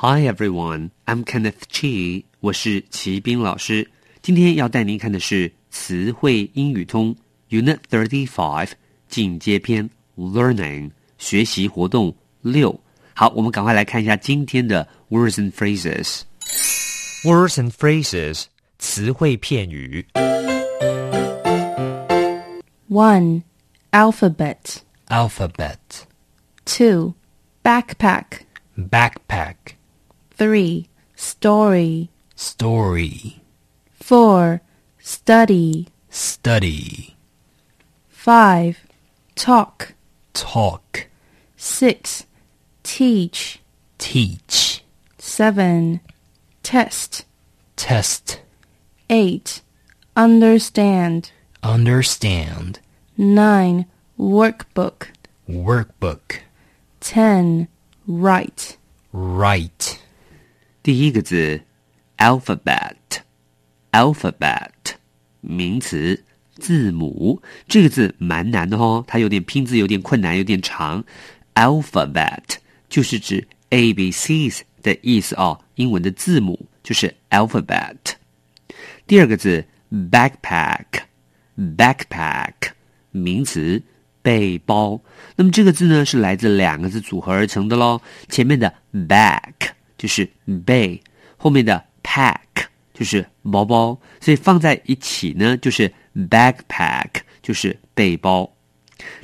Hi everyone, I'm Kenneth Chi. 我是齐斌老师。今天要带您看的是词汇英语通 Unit Thirty Five 进阶篇 Learning 学习活动六。好，我们赶快来看一下今天的 words and phrases。 Words and phrases 词汇片语。 1. Alphabet. Alphabet, Two. Backpack. backpack, 3. Story. story, Four. Study. study, 5. Talk. talk, Six. Teach. teach, Seven. Test. test, Eight. Understand. understand, Nine. Workbook. workbook, Ten. Write. write, 第一个字 alphabet，alphabet 名词字母，这个字蛮难的哦，它有点拼字有点困难，有点长。alphabet 就是指 A B C's 的意思哦，英文的字母就是 alphabet。第二个字 backpack，backpack 名词背包。那么这个字呢是来自两个字组合而成的喽。前面的 back 就是背，后面的 pack 就是包包，所以放在一起呢就是 backpack 就是背包。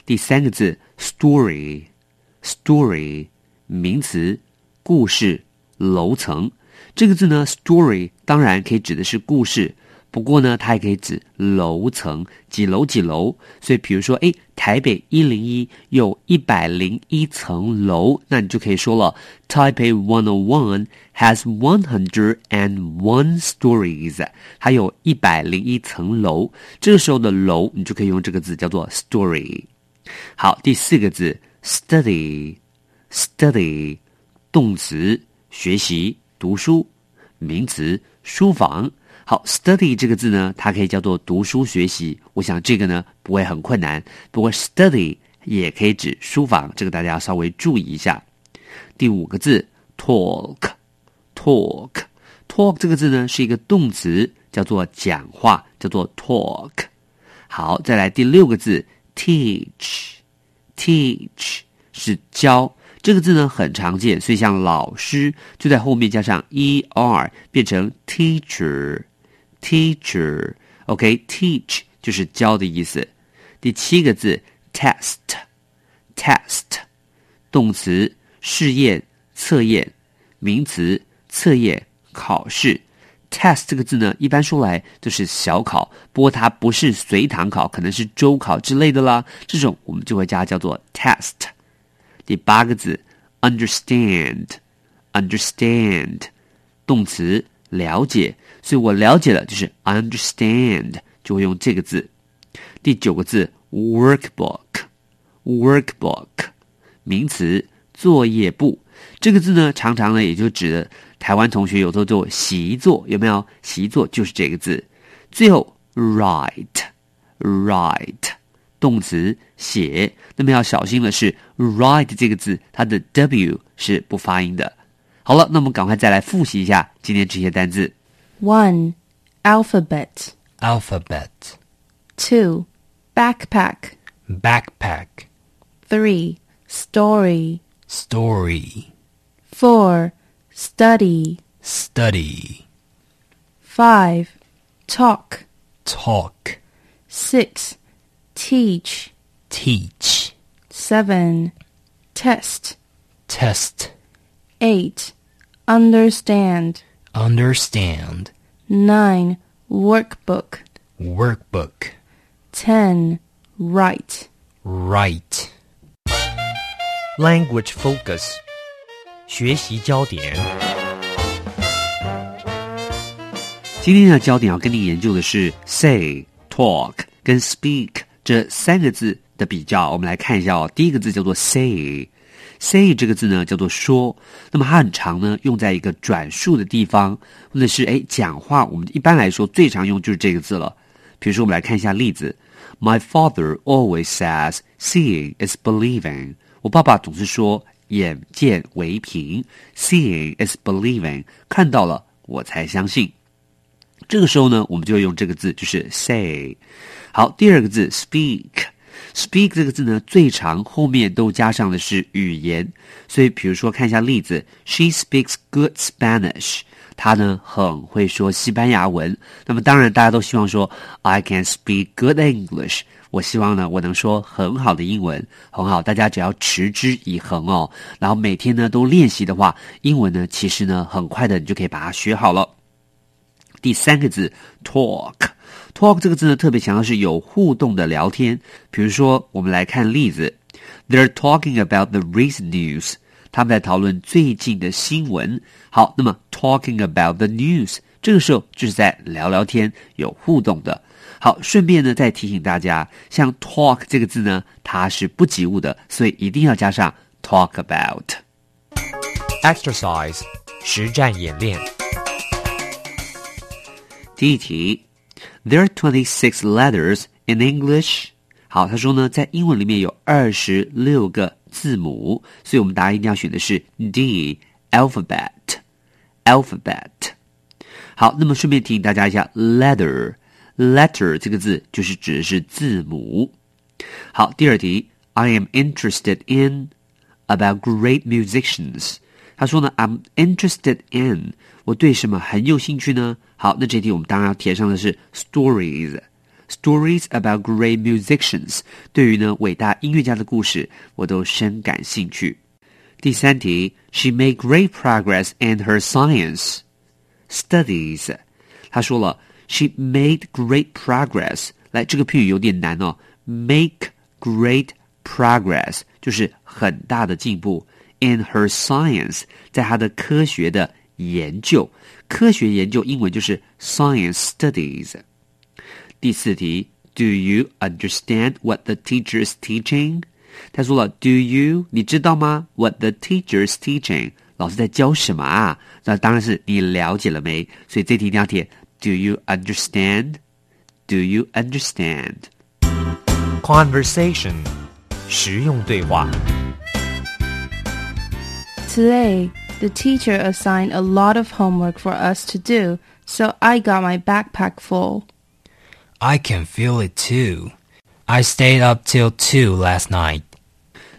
第三个字 story，story 名词故事楼层。这个字呢，story 当然可以指的是故事，不过呢，它也可以指楼层，几楼几楼。所以，比如说，哎，台北一零一有一百零一层楼，那你就可以说了，Taipei One O One has one hundred and one stories，它有一百零一层楼。这个时候的楼，你就可以用这个字叫做 story。好，第四个字 study，study 动词学习读书，名词书房。好，study 这个字呢，它可以叫做读书学习。我想这个呢不会很困难。不过 study 也可以指书房，这个大家要稍微注意一下。第五个字 talk，talk，talk 这个字呢是一个动词，叫做讲话，叫做 talk。好，再来第六个字 teach，teach 是教。这个字呢很常见，所以像老师就在后面加上 er，变成 teacher，teacher。OK，teach 就是教的意思。第七个字 test，test 动词试验、测验，名词测验、考试。test 这个字呢，一般说来就是小考，不过它不是随堂考，可能是周考之类的啦。这种我们就会加叫做 test。第八个字，understand，understand，动词了解，所以我了解了就是 understand，就会用这个字。第九个字，workbook，workbook，名词作业簿。这个字呢，常常呢也就指的台湾同学有时候做习作，有没有？习作就是这个字。最后，write，write。动词写，那么要小心的是，write 这个字，它的 w 是不发音的。好了，那我们赶快再来复习一下今天这些单字。1. Alphabet. alphabet, 2. Backpack. backpack, 3. Story. story, 4. Study. study, 5. Talk. talk, 6. Teach. teach, 7. Test. test, 8. Understand. understand, 9. Workbook. workbook, 10. Write. write. Language focus 学习焦点。 今天的焦点要跟您研究的是 say、talk 跟 speak 这三个字的比较。我们来看一下哦，第一个字叫做 say。say 这个字呢叫做说，那么它很长呢，用在一个转述的地方，或者是哎讲话。我们一般来说最常用就是这个字了。比如说，我们来看一下例子：My father always says, "Seeing is believing." 我爸爸总是说“眼见为凭 ”，“Seeing is believing”，看到了我才相信。这个时候呢，我们就用这个字，就是 say。好，第二个字 speak，speak 这个字呢，最长后面都加上的是语言，所以比如说看一下例子，She speaks good Spanish。她呢很会说西班牙文。那么当然，大家都希望说 I can speak good English。我希望呢，我能说很好的英文，很好。大家只要持之以恒哦，然后每天呢都练习的话，英文呢其实呢很快的你就可以把它学好了。第三个字 talk talk，talk 这个字呢特别强调是有互动的聊天。比如说，我们来看例子，They're talking about the recent news。他们在讨论最近的新闻。好，那么 talking about the news，这个时候就是在聊聊天，有互动的。好，顺便呢再提醒大家，像 talk 这个字呢，它是不及物的，所以一定要加上 talk about。exercise 实战演练。第一题 ，There are twenty six letters in English。好，他说呢，在英文里面有二十六个字母，所以我们答案一定要选的是 D alphabet alphabet。好，那么顺便提醒大家一下，letter letter 这个字就是指的是字母。好，第二题，I am interested in about great musicians。 他说呢，I'm interested in，我对什么很有兴趣呢？好，那这题我们当然要填上的是 stories。Stories about great musicians，对于呢伟大音乐家的故事，我都深感兴趣。第三题，She made great progress in her science studies。他说了，She made great progress。来，这个片语有点难哦。Make great progress 就是很大的进步。 In her science，在她的科学的研究，科学研究英文就是 science studies。第四题，Do you understand what the teacher is teaching？他说了，Do you？你知道吗？What the teacher is teaching？老师在教什么啊？那当然是你了解了没？所以这题一定要填 Do you understand？Do you understand？ conversation 实用对话。 Today, the teacher assigned a lot of homework for us to do, so I got my backpack full. I can feel it too. I stayed up till 2 last night.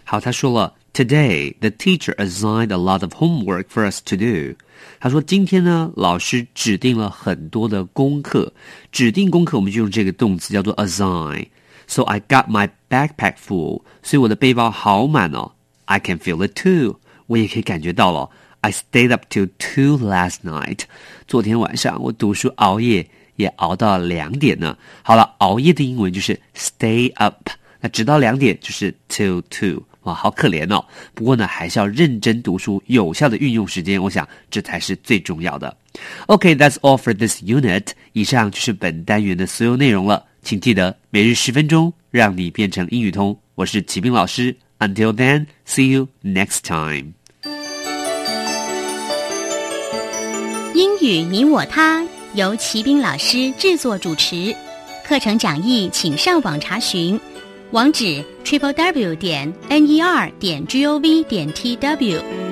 好，他说了，Today the teacher assigned a lot of homework for us to do。他说今天呢，老师指定了很多的功课。指定功课，我们就用这个动词叫做 assign。So I got my backpack full，所以我的背包好满哦。I can feel it too， 我也可以感觉到了。I stayed up till two last night，昨天晚上我读书熬夜也熬到两点呢。好了，熬夜的英文就是 stay up，那直到两点就是 till two。哇，好可怜哦！不过呢，还是要认真读书，有效的运用时间，我想这才是最重要的。OK，that's、all for this unit。以上就是本单元的所有内容了，请记得每日十分钟，让你变成英语通。我是启斌老师，Until then，see you next time。语你我他由齐斌老师制作主持，课程讲义请上网查询，网址 triple w 点 n e r 点 g o v 点 t w。